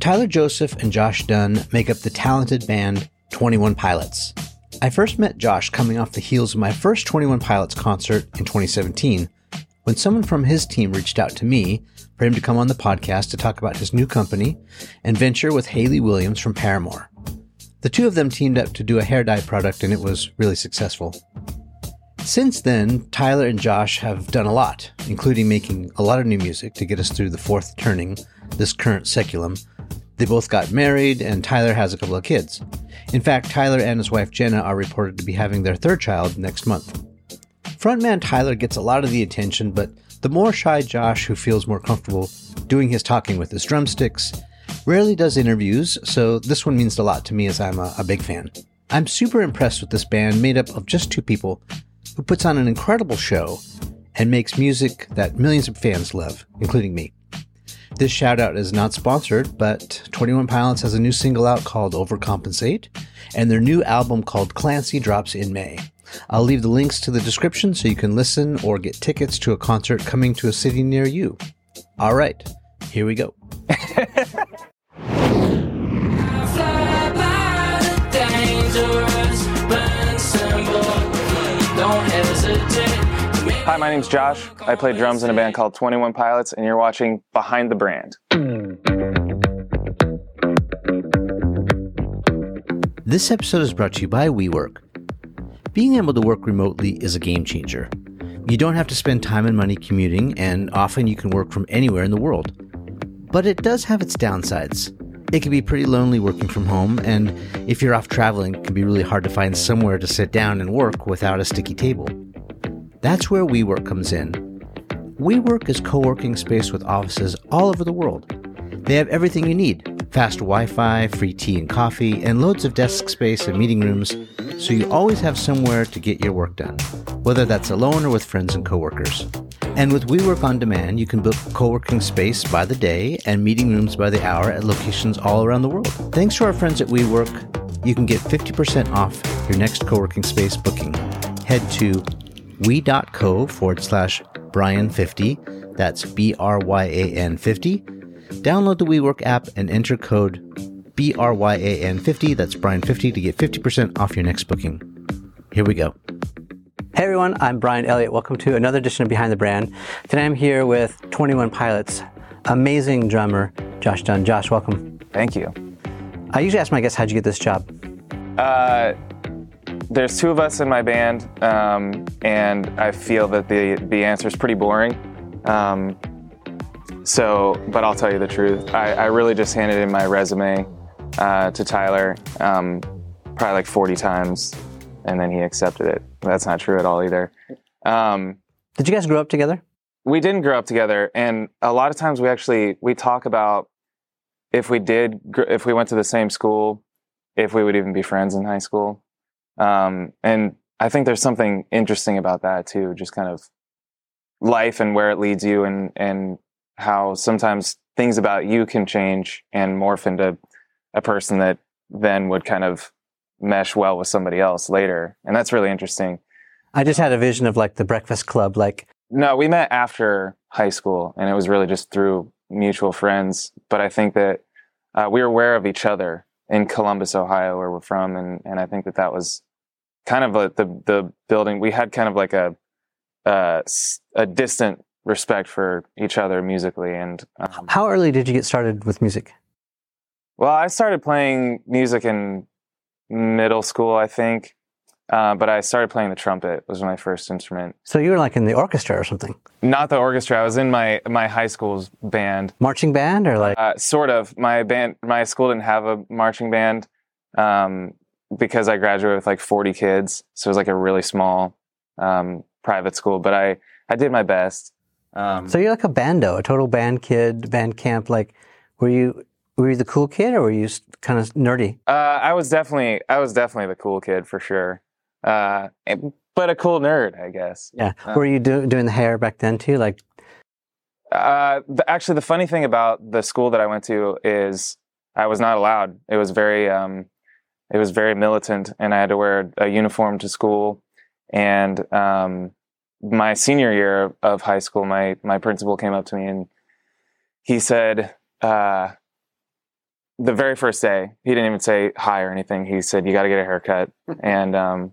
Tyler Joseph and Josh Dun make up the talented band 21 Pilots. I first met Josh coming off the heels of my first 21 Pilots concert in 2017 when someone from his team reached out to me for him to come on the podcast to talk about his new company and venture with Hayley Williams from Paramore. The two of them teamed up to do a hair dye product and it was really successful. Since then, Tyler and Josh have done a lot, including making a lot of new music to get us through the fourth turning, this current saeculum. They both got married, and Tyler has a couple of kids. In fact, Tyler and his wife Jenna are reported to be having their third child next month. Frontman Tyler gets a lot of the attention, but the more shy Josh, who feels more comfortable doing his talking with his drumsticks, rarely does interviews, so this one means a lot to me as I'm a, a big fan. I'm super impressed with this band made up of just two people who puts on an incredible show and makes music that millions of fans love, including me. This shout out is not sponsored, but 21 Pilots has a new single out called Overcompensate, and their new album called Clancy drops in May. I'll leave the links to the description so you can listen or get tickets to a concert coming to a city near you. All right, here we go. Hi, my name's Josh. I play drums in a band called 21 Pilots, and you're watching Behind the Brand. This episode is brought to you by WeWork. Being able to work remotely is a game changer. You don't have to spend time and money commuting, and often you can work from anywhere in the world. But it does have its downsides. It can be pretty lonely working from home, and if you're off traveling, it can be really hard to find somewhere to sit down and work without a sticky table. That's where WeWork comes in. WeWork is co working space with offices all over the world. They have everything you need fast Wi Fi, free tea and coffee, and loads of desk space and meeting rooms, so you always have somewhere to get your work done, whether that's alone or with friends and coworkers. And with WeWork on Demand, you can book co-working space by the day and meeting rooms by the hour at locations all around the world. Thanks to our friends at WeWork, you can get 50% off your next co-working space booking. Head to we.co forward slash Bryan50. that's B-R-Y-A-N 50. Download the WeWork app and enter code BRYAN50, that's Bryan50, to get 50% off your next booking. Here we go. Hey everyone, I'm Bryan Elliott. Welcome to another edition of Behind the Brand. Today I'm here with 21 Pilots, amazing drummer Josh Dun. Josh, welcome. Thank you. I usually ask my guests, how'd you get this job? Uh, there's two of us in my band, um, and I feel that the, the answer is pretty boring. Um, so, but I'll tell you the truth. I, I really just handed in my resume uh, to Tyler um, probably like 40 times, and then he accepted it. That's not true at all either. Um, Did you guys grow up together? we didn't grow up together, and a lot of times we actually we talk about if we did if we went to the same school, if we would even be friends in high school. Um, and I think there's something interesting about that too, just kind of life and where it leads you, and and how sometimes things about you can change and morph into a person that then would kind of mesh well with somebody else later, and that's really interesting. I just had a vision of like the Breakfast Club, like No, we met after high school, and it was really just through mutual friends. But I think that uh, we were aware of each other in Columbus, Ohio, where we're from, and and I think that that was kind of a, the the building. We had kind of like a uh, a distant respect for each other musically, and um, how early did you get started with music? well, I started playing music in middle school, I think. Uh, but I started playing the trumpet was my first instrument. So you were like in the orchestra or something, Not the orchestra. I was in my my high school's band. marching band or like Uh, sort of. My band, my school didn't have a marching band um, because I graduated with like 40 kids, so it was like a really small um, private school. But I I did my best. Um, So you're like a bando, a total band kid, band camp. Like, were you were you the cool kid or were you kind of nerdy? uh, I was definitely I was definitely the cool kid for sure, uh, but a cool nerd, I guess. Yeah. Uh, were you do, doing the hair back then too? Like, Uh, the, actually, the funny thing about the school that I went to is I was not allowed. It was very, um, it was very militant, and I had to wear a uniform to school. And um, my senior year of high school, my my principal came up to me and he said, uh, the very first day, he didn't even say hi or anything. He said, "You got to get a haircut," and um,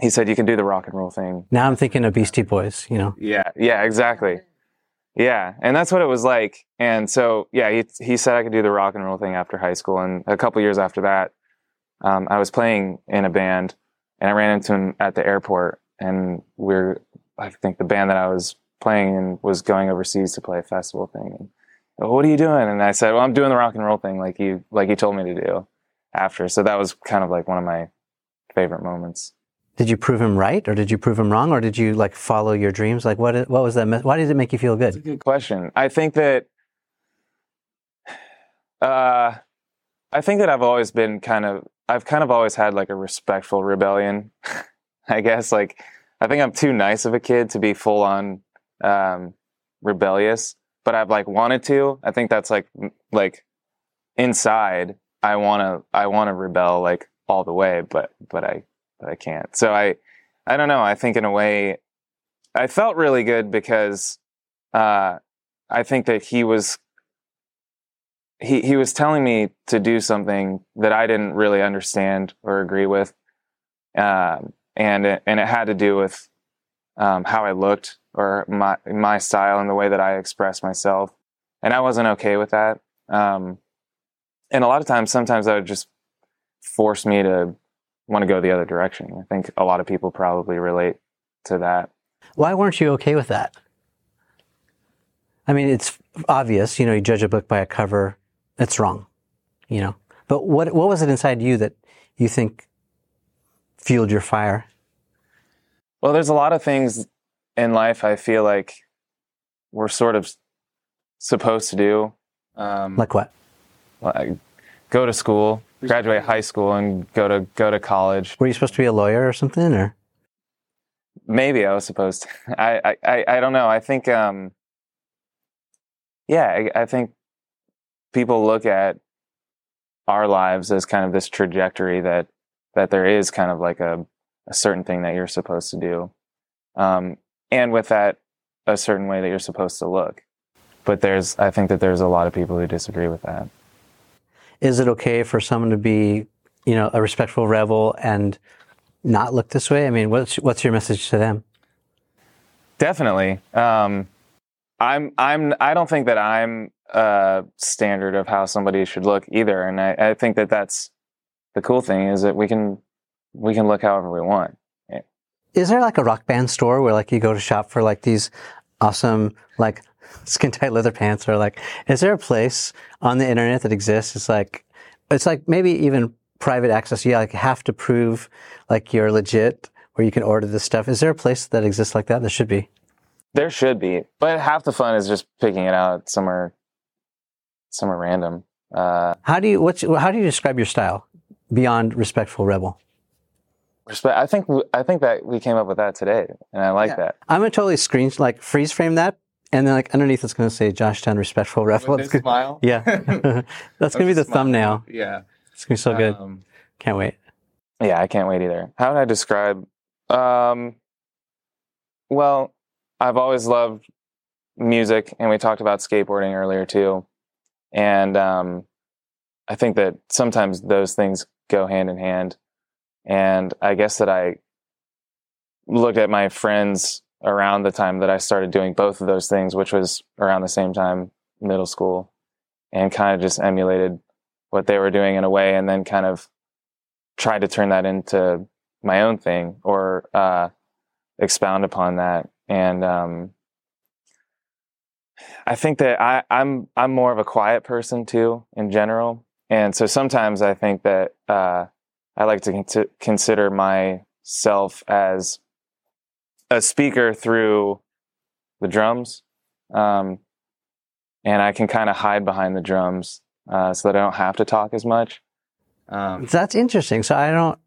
he said, "You can do the rock and roll thing." Now I'm thinking of Beastie Boys. You know. Yeah, yeah, exactly. Yeah, and that's what it was like. And so, yeah, he he said I could do the rock and roll thing after high school, and a couple years after that, um, I was playing in a band, and I ran into him at the airport, and we're I think the band that I was playing in was going overseas to play a festival thing. And, oh, what are you doing? And I said, well, I'm doing the rock and roll thing, like you like you told me to do. After, so that was kind of like one of my favorite moments. Did you prove him right, or did you prove him wrong, or did you like follow your dreams? Like, what what was that? Why did it make you feel good? That's a good question. I think that, uh, I think that I've always been kind of, I've kind of always had like a respectful rebellion. I guess like, I think I'm too nice of a kid to be full on um, rebellious, but I've like wanted to. I think that's like like inside. I want to I want to rebel like all the way, but but I but I can't. So I, I don't know. I think in a way, I felt really good because uh, I think that he was he he was telling me to do something that I didn't really understand or agree with, um, and it, and it had to do with um, how I looked or my my style and the way that I expressed myself, and I wasn't okay with that. Um, and a lot of times, sometimes that would just force me to want to go the other direction. I think a lot of people probably relate to that. Why weren't you okay with that? I mean, it's obvious, you know, you judge a book by a cover. It's wrong, you know. But what what was it inside you that you think fueled your fire? Well, there's a lot of things in life I feel like we're sort of supposed to do. Um, like what? Like go to school, graduate high school and go to go to college. Were you supposed to be a lawyer or something, or maybe I was supposed to? I I I don't know. I think um, yeah, I, I think people look at our lives as kind of this trajectory that that there is kind of like a a certain thing that you're supposed to do, um, and with that, a certain way that you're supposed to look. But there's, I think that there's a lot of people who disagree with that is it okay for someone to be, you know, a respectful rebel and not look this way? I mean, what's what's your message to them? Definitely. Um, I'm I'm I don't think that I'm a standard of how somebody should look either, and I, I think that that's the cool thing is that we can we can look however we want. Yeah. Is there like a rock band store where like you go to shop for like these awesome like skin tight leather pants or like is there a place on the internet that exists it's like it's like maybe even private access you like have to prove like you're legit where you can order this stuff is there a place that exists like that there should be there should be but half the fun is just picking it out somewhere somewhere random uh, how do you what's how do you describe your style beyond respectful rebel respect i think i think that we came up with that today and i like yeah. that i'm gonna totally screen like freeze frame that and then like underneath it's going to say Josh Dun respectful rebel. With gonna, smile. Yeah, that's going to be the smile. thumbnail. Yeah, it's going to be so good. Um, can't wait. Yeah, I can't wait either. How would I describe? Um, well, I've always loved music, and we talked about skateboarding earlier too. And um, I think that sometimes those things go hand in hand. And I guess that I looked at my friends around the time that I started doing both of those things, which was around the same time, middle school, and kind of just emulated what they were doing in a way, and then kind of tried to turn that into my own thing or uh, expound upon that. And um, I think that I, I'm I'm more of a quiet person too, in general, and so sometimes I think that uh, I like to con- consider myself as a speaker through the drums, um, and I can kind of hide behind the drums uh, so that I don't have to talk as much. Um, That's interesting. So I don't.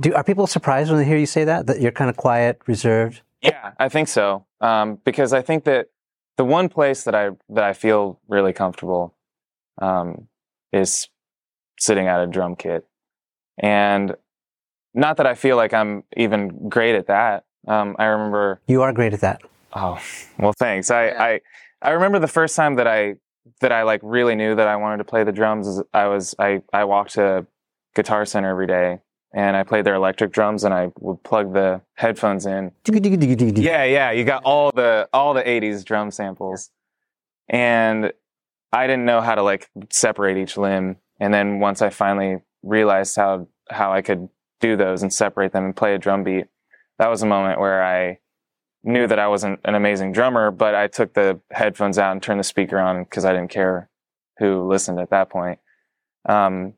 Do are people surprised when they hear you say that? That you're kind of quiet, reserved. Yeah, I think so. Um, because I think that the one place that I that I feel really comfortable um, is sitting at a drum kit, and not that I feel like I'm even great at that, um, I remember you are great at that. Oh well, thanks. I, yeah. I I remember the first time that I that I like really knew that I wanted to play the drums is I was I I walked to Guitar Center every day and I played their electric drums and I would plug the headphones in. Yeah, yeah, you got all the all the 80s drum samples. And I didn't know how to like separate each limb and then once I finally realized how how I could do those and separate them and play a drum beat, that was a moment where I knew that I wasn't an amazing drummer, but I took the headphones out and turned the speaker on because I didn't care who listened at that point. Um,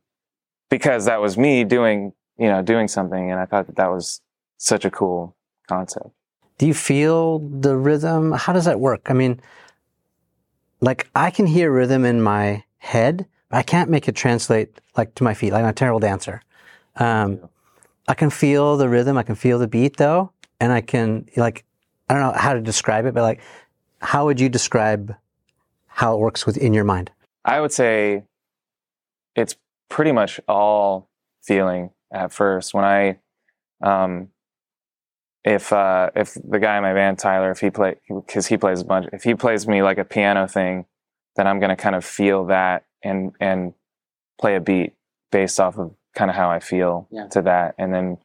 because that was me doing, you know, doing something. And I thought that that was such a cool concept. Do you feel the rhythm? How does that work? I mean, like I can hear rhythm in my head, but I can't make it translate like to my feet, like I'm a terrible dancer. Um, I can feel the rhythm. I can feel the beat though. And I can like, I don't know how to describe it, but like, how would you describe how it works within your mind? I would say it's pretty much all feeling at first. When I, um, if uh, if the guy in my band Tyler, if he play because he plays a bunch, if he plays me like a piano thing, then I'm gonna kind of feel that and and play a beat based off of kind of how I feel yeah. to that, and then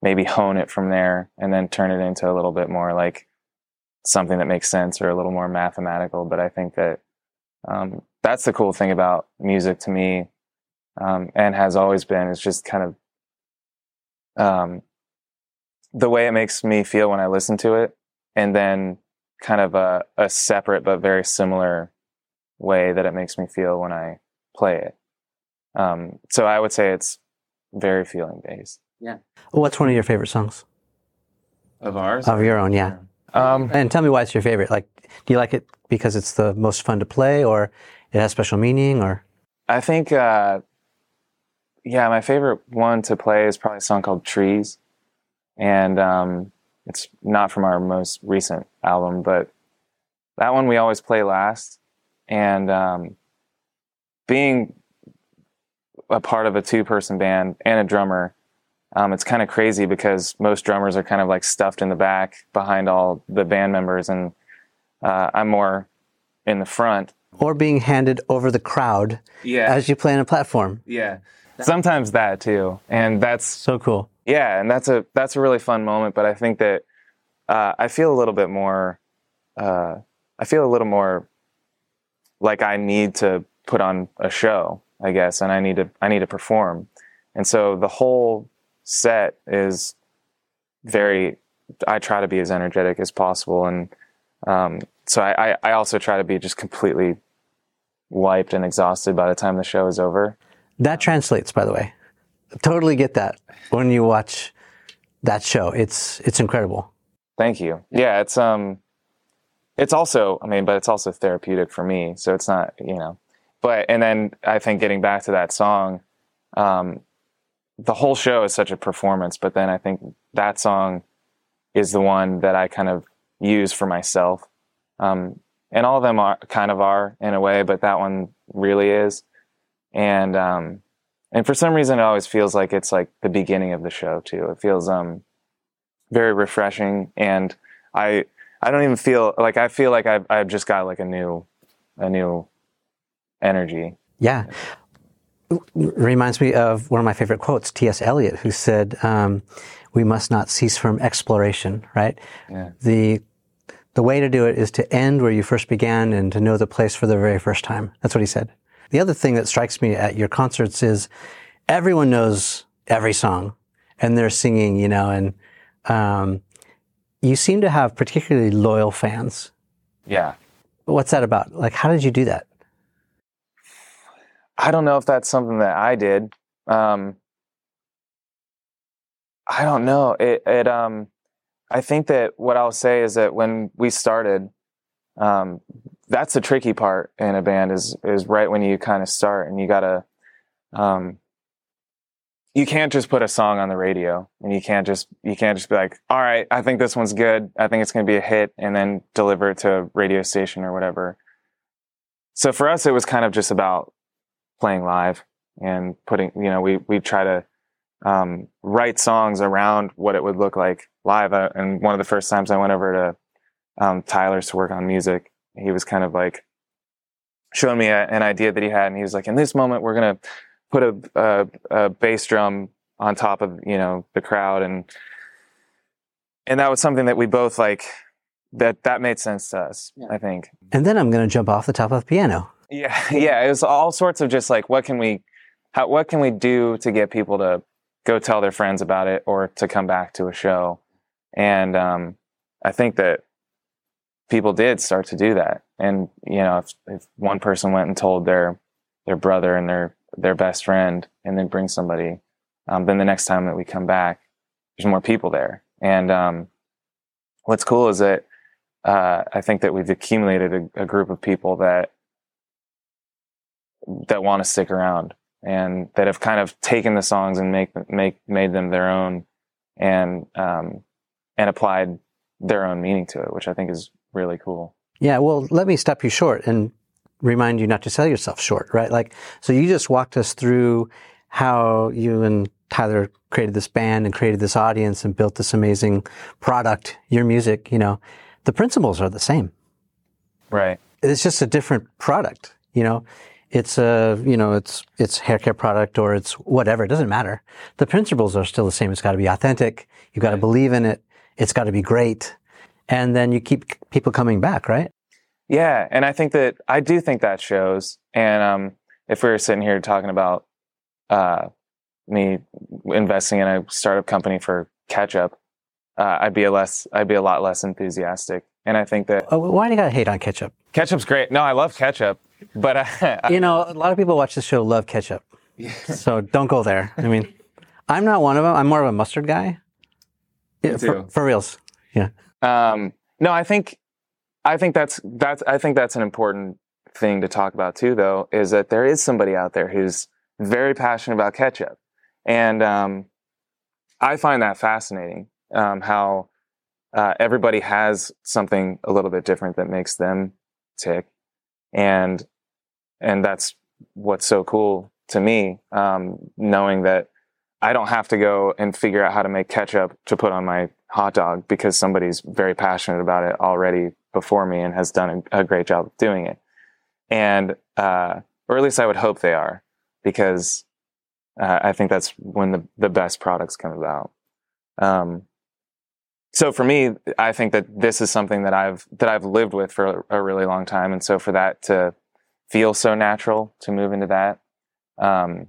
maybe hone it from there, and then turn it into a little bit more like something that makes sense or a little more mathematical. But I think that um, that's the cool thing about music to me, um, and has always been is just kind of um, the way it makes me feel when I listen to it, and then kind of a, a separate but very similar way that it makes me feel when I play it. Um, so I would say it's very feeling based. Yeah. What's one of your favorite songs? Of ours? Of your own, yeah. Um, and tell me why it's your favorite. Like, do you like it because it's the most fun to play, or it has special meaning, or? I think, uh, yeah, my favorite one to play is probably a song called "Trees," and um, it's not from our most recent album, but that one we always play last. And um, being a part of a two person band and a drummer, um, it's kind of crazy because most drummers are kind of like stuffed in the back behind all the band members, and uh, I'm more in the front. Or being handed over the crowd yeah. as you play on a platform. Yeah. Sometimes that too. And that's so cool. Yeah, and that's a that's a really fun moment. But I think that uh, I feel a little bit more. Uh, I feel a little more like I need to put on a show I guess, and I need to I need to perform. And so the whole set is very. I try to be as energetic as possible, and um, so I, I also try to be just completely wiped and exhausted by the time the show is over. That translates, by the way. Totally get that when you watch that show. It's it's incredible. Thank you. Yeah, it's um, it's also I mean, but it's also therapeutic for me. So it's not you know but and then I think getting back to that song, um, the whole show is such a performance. But then I think that song is the one that I kind of use for myself. Um, and all of them are kind of are in a way, but that one really is. And um, and for some reason, it always feels like it's like the beginning of the show too. It feels um very refreshing, and I I don't even feel like I feel like I've I've just got like a new a new energy. Yeah. Reminds me of one of my favorite quotes, T.S. Eliot, who said, um, "We must not cease from exploration." Right. Yeah. The the way to do it is to end where you first began and to know the place for the very first time. That's what he said. The other thing that strikes me at your concerts is everyone knows every song and they're singing, you know, and um, you seem to have particularly loyal fans. Yeah. What's that about? Like, how did you do that? I don't know if that's something that I did. Um, I don't know. It, it, um, I think that what I'll say is that when we started, um, that's the tricky part in a band is, is right when you kind of start and you gotta, um, you can't just put a song on the radio and you can't just, you can't just be like, all right, I think this one's good. I think it's going to be a hit and then deliver it to a radio station or whatever. So for us, it was kind of just about playing live and putting, you know, we, we try to um, write songs around what it would look like live. Uh, and one of the first times I went over to um, Tyler's to work on music, he was kind of like, showing me a, an idea that he had, and he was like, "In this moment, we're gonna put a, a, a bass drum on top of you know the crowd," and and that was something that we both like. That that made sense to us, I think. And then I'm going to jump off the top of the piano. Yeah, yeah. It was all sorts of just like, what can we, how, what can we do to get people to go tell their friends about it or to come back to a show? And um, I think that people did start to do that. And you know, if, if one person went and told their their brother and their their best friend, and then bring somebody, um, then the next time that we come back, there's more people there. And um, what's cool is that uh, I think that we've accumulated a, a group of people that that want to stick around and that have kind of taken the songs and make make made them their own and um, and applied their own meaning to it, which I think is really cool. Yeah, well, let me stop you short and remind you not to sell yourself short, right? Like, so you just walked us through how you and Tyler created this band and created this audience and built this amazing product, your music, you know, the principles are the same. Right. It's just a different product, you know. It's a, you know, it's it's hair care product or it's whatever. It doesn't matter. The principles are still the same. It's got to be authentic. You've got to believe in it. It's got to be great, and then you keep people coming back, right? Yeah, and I think that I do think that shows. And um, if we were sitting here talking about uh, me investing in a startup company for ketchup, uh, I'd be a less, I'd be a lot less enthusiastic. And I think that Oh, why do you got to hate on ketchup? ketchup's great. No, I love ketchup, but I, You know, a lot of people watch this show love ketchup, so don't go there. I mean, I'm not one of them. I'm more of a mustard guy. Yeah, for, too. for reals. Yeah. Um, no, I think, I think that's that's I think that's an important thing to talk about too. Though, is that there is somebody out there who's very passionate about ketchup, and um, I find that fascinating. Um, how uh, everybody has something a little bit different that makes them tick, and and that's what's so cool to me. Um, knowing that I don't have to go and figure out how to make ketchup to put on my hot dog because somebody's very passionate about it already before me and has done a, a great job of doing it. And, uh, or at least I would hope they are because uh, I think that's when the, the best products come about. Um, so for me, I think that this is something that I've, that I've lived with for a, really long time. And so for that to feel so natural to move into that, um,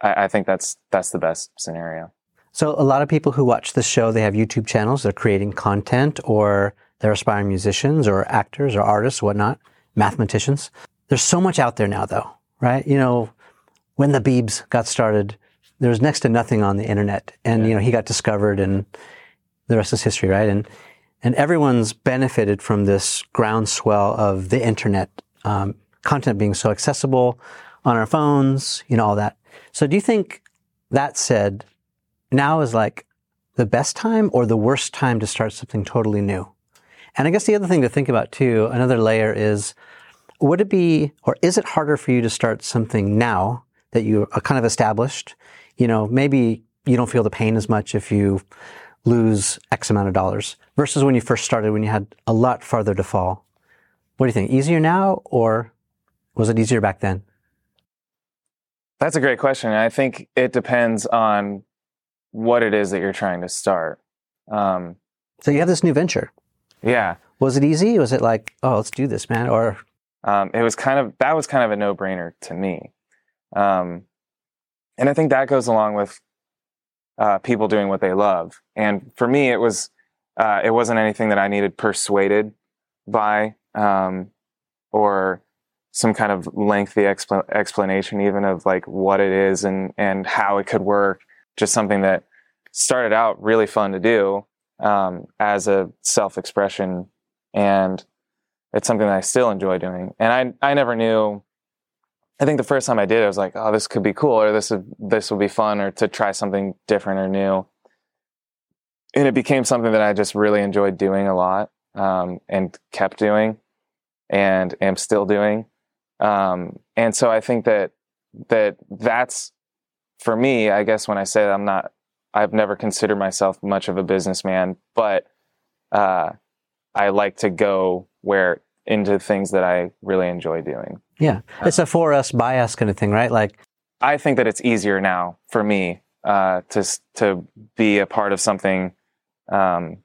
I, I think that's, that's the best scenario. So a lot of people who watch this show, they have YouTube channels. They're creating content, or they're aspiring musicians, or actors, or artists, whatnot, mathematicians. There's so much out there now, though, right? You know, when the Beebs got started, there was next to nothing on the internet, and you know he got discovered, and the rest is history, right? And and everyone's benefited from this groundswell of the internet um, content being so accessible on our phones, you know, all that. So, do you think that said? Now is like the best time or the worst time to start something totally new? And I guess the other thing to think about too, another layer is would it be or is it harder for you to start something now that you are kind of established? You know, maybe you don't feel the pain as much if you lose X amount of dollars versus when you first started when you had a lot farther to fall. What do you think? Easier now or was it easier back then? That's a great question. I think it depends on what it is that you're trying to start. Um, So you have this new venture. yeah, Was it easy? Was it like, oh, let's do this, man? Or um, it was kind of that was kind of a no brainer to me, um, and I think that goes along with uh, people doing what they love. And for me, it was uh, it wasn't anything that I needed persuaded by um, or some kind of lengthy expl- explanation, even of like what it is and and how it could work. Just something that started out really fun to do um, as a self expression and it's something that I still enjoy doing. And I I never knew. I think the first time I did, it, I was like, oh, this could be cool, or this would this would be fun, or to try something different or new. And it became something that I just really enjoyed doing a lot, um, and kept doing, and am still doing. Um, and so I think that that that's for me. I guess when I say that I'm not, I've never considered myself much of a businessman, but uh, I like to go where into things that I really enjoy doing. Yeah. It's a for us, by us kind of thing, right? Like, I think that it's easier now for me uh, to to be a part of something um,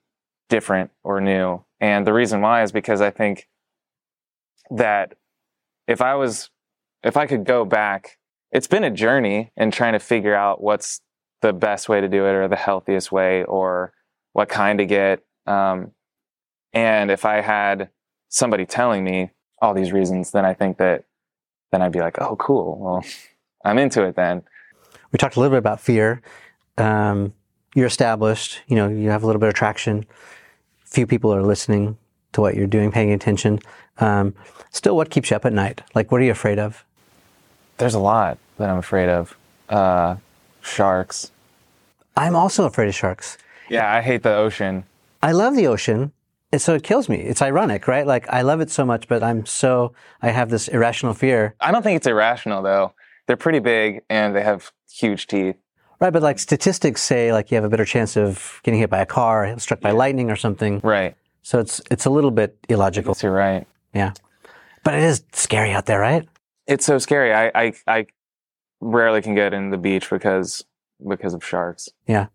different or new, and the reason why is because I think that if I was if I could go back, it's been a journey in trying to figure out what's the best way to do it or the healthiest way or what kind to get. Um, and if I had somebody telling me all these reasons, then I think that then I'd be like, oh, cool. Well, I'm into it then. we talked a little bit about fear. Um, you're established, you know, you have a little bit of traction. Few people are listening to what you're doing, paying attention. Um, still, what keeps you up at night? Like, what are you afraid of? There's a lot that I'm afraid of. Uh, sharks. I'm also afraid of sharks. Yeah, I hate the ocean. I love the ocean. And so it kills me. It's ironic, right? Like I love it so much, but I'm so, I have this irrational fear. I don't think it's irrational though. They're pretty big and they have huge teeth. Right. But like statistics say, like you have a better chance of getting hit by a car, struck by lightning or something. Right. So it's, it's a little bit illogical. You're right. Yeah. But it is scary out there, right? It's so scary. I, I, I rarely can get in the beach because, because of sharks. Yeah.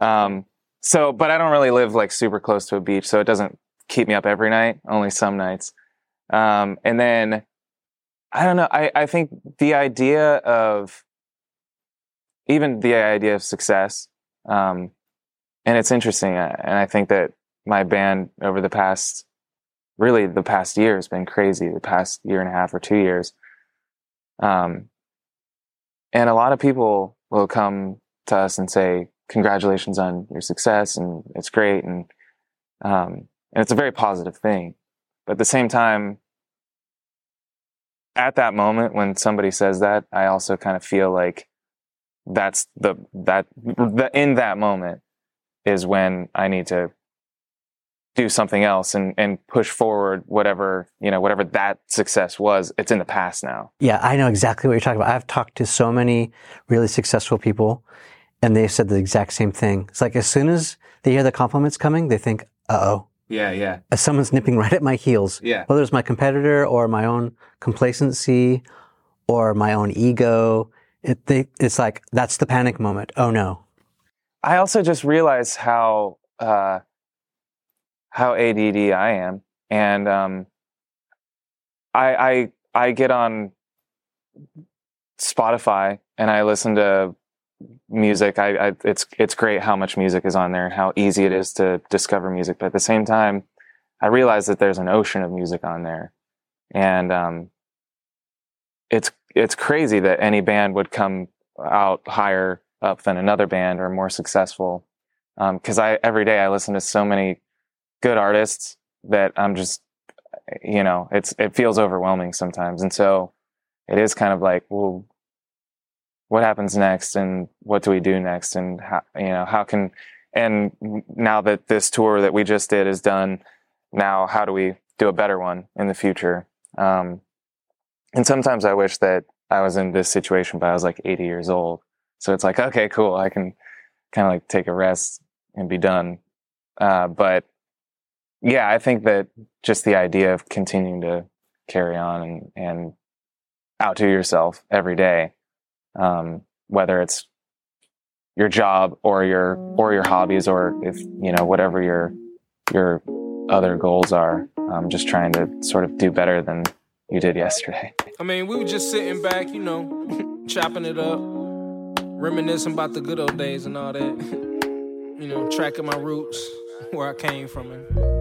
Um, so, but I don't really live like super close to a beach, so it doesn't keep me up every night, only some nights. Um, and then I don't know. I, I think the idea of even the idea of success, um, and it's interesting. uh, And I think that my band over the past, really the past year has been crazy. The past year and a half or two years. Um, and a lot of people will come to us and say, congratulations on your success and it's great and um, and it's a very positive thing. But at the same time at that moment when somebody says that i also kind of feel like that's the that the in that moment is when i need to do something else and and push forward whatever you know whatever that success was it's in the past now Yeah, I know exactly what you're talking about. I've talked to so many really successful people and they said the exact same thing. It's like as soon as they hear the compliments coming, they think, uh oh, yeah yeah someone's nipping right at my heels. yeah Whether it's my competitor or my own complacency or my own ego, it, they, it's like, that's the panic moment. Oh no. I also just realized how uh, how ADD I am, and um, I I I get on Spotify and I listen to music. I, I it's it's great how much music is on there and how easy it is to discover music. But at the same time, I realize that there's an ocean of music on there, and um, it's it's crazy that any band would come out higher up than another band or more successful. Because I every day I listen to so many good artists that I'm just, you know, it's it feels overwhelming sometimes, and so it is kind of like, well, what happens next, and what do we do next, and how you know how can, and now that this tour that we just did is done, now how do we do a better one in the future? Um, and sometimes I wish that I was in this situation, but I was like 80 years old. So it's like, okay, cool. I can kind of like take a rest and be done. Uh, but yeah, I think that just the idea of continuing to carry on and, and outdo yourself every day, um, whether it's your job or your, or your hobbies or if, you know, whatever your, your other goals are, um, just trying to sort of do better than you did yesterday. I mean, we were just sitting back, you know, chopping it up, reminiscing about the good old days and all that. You know, tracking my roots, where I came from and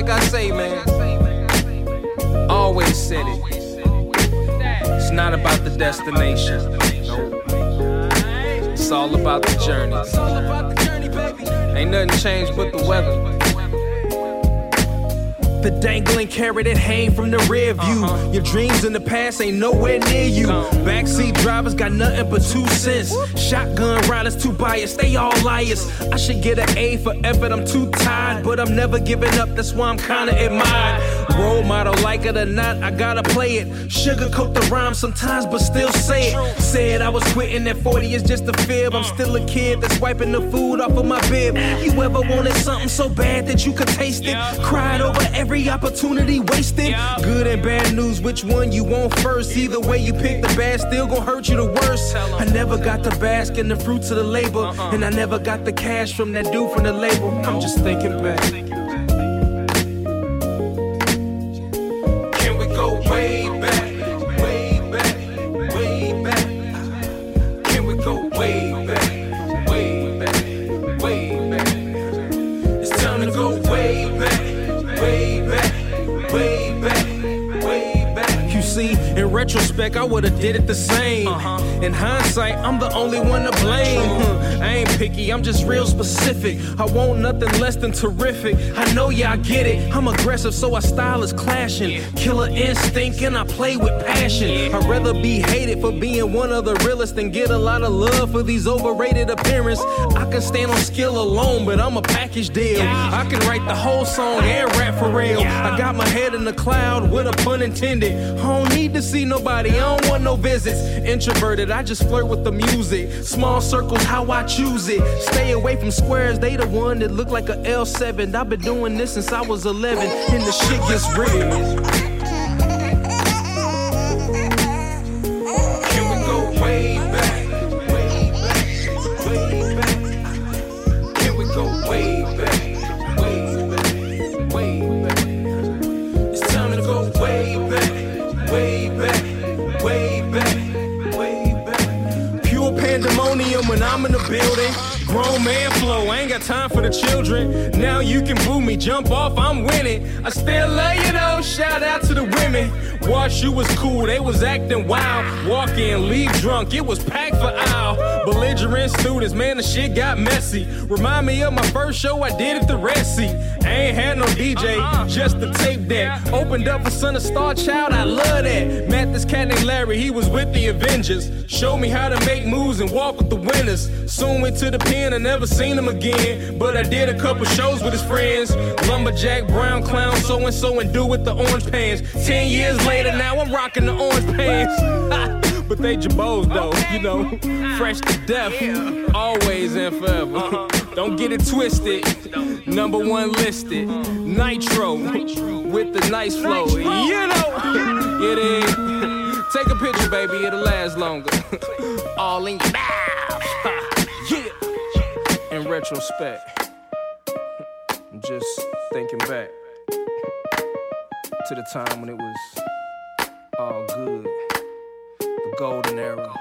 like I say, man, always said it. It's not about the destination. It's all about the journey. Ain't nothing changed but the weather. The dangling carrot that hang from the rear view. Uh-huh. Your dreams in the past ain't nowhere near you. Backseat drivers got nothing but two cents. Shotgun riders too biased, they all liars. I should get an A for effort, I'm too tired. But I'm never giving up, that's why I'm kinda admired. Role model, like it or not, I gotta play it. Sugarcoat the rhyme sometimes, but still say it. Said I was quitting at 40 is just a fib. I'm still a kid that's wiping the food off of my bib. You ever wanted something so bad that you could taste it? Cried over every Every opportunity wasted. Good and bad news, which one you want first? Either way you pick, the bad still gon' hurt you the worst. I never got the bask in the fruits of the labor, uh-uh. and I never got the cash from that dude from the label. I'm just thinking back. Retrospect, I would've did it the same. Uh-huh. In hindsight, I'm the only one I ain't picky, I'm just real specific. I want nothing less than terrific. I know y'all get it. I'm aggressive, so our style is clashing. Killer instinct, and I play with passion. I'd rather be hated for being one of the realest than get a lot of love for these overrated appearances. I can stand on skill alone, but I'm a package deal. I can write the whole song and rap for real. I got my head in the cloud with a pun intended. I don't need to see nobody, I don't want no visits. Introverted, I just flirt with the music. Small circles, how I choose it. Stay away from squares, they the one that look like a L7. I've been doing this since I was 11, and the shit gets real. I'm in the building. Grown man flow, ain't got time for the children. Now you can boo me, jump off, I'm winning. I still love you though, shout out to the women. Watch you was cool, they was acting wild. Walk in, leave drunk, it was packed for aisle. Belligerent students, man, the shit got messy. Remind me of my first show I did at the Red Sea. Ain't had no DJ, uh-uh. just the tape deck. Opened up for Son of Star Child, I love that. Met this cat named Larry, he was with the Avengers. Showed me how to make moves and walk with the winners. Soon went to the pen, I never seen him again. But I did a couple shows with his friends. Lumberjack, brown clown, so and so, and do with the orange pants. Ten years later, now I'm rocking the orange pants. but they jabos though, you know, fresh to death, always and forever. Uh-huh. Don't get it twisted. Number one listed, Nitro with the nice flow. You know, it is. Take a picture, baby, it'll last longer. All in your mouth. yeah. In retrospect, I'm just thinking back to the time when it was all good the golden era.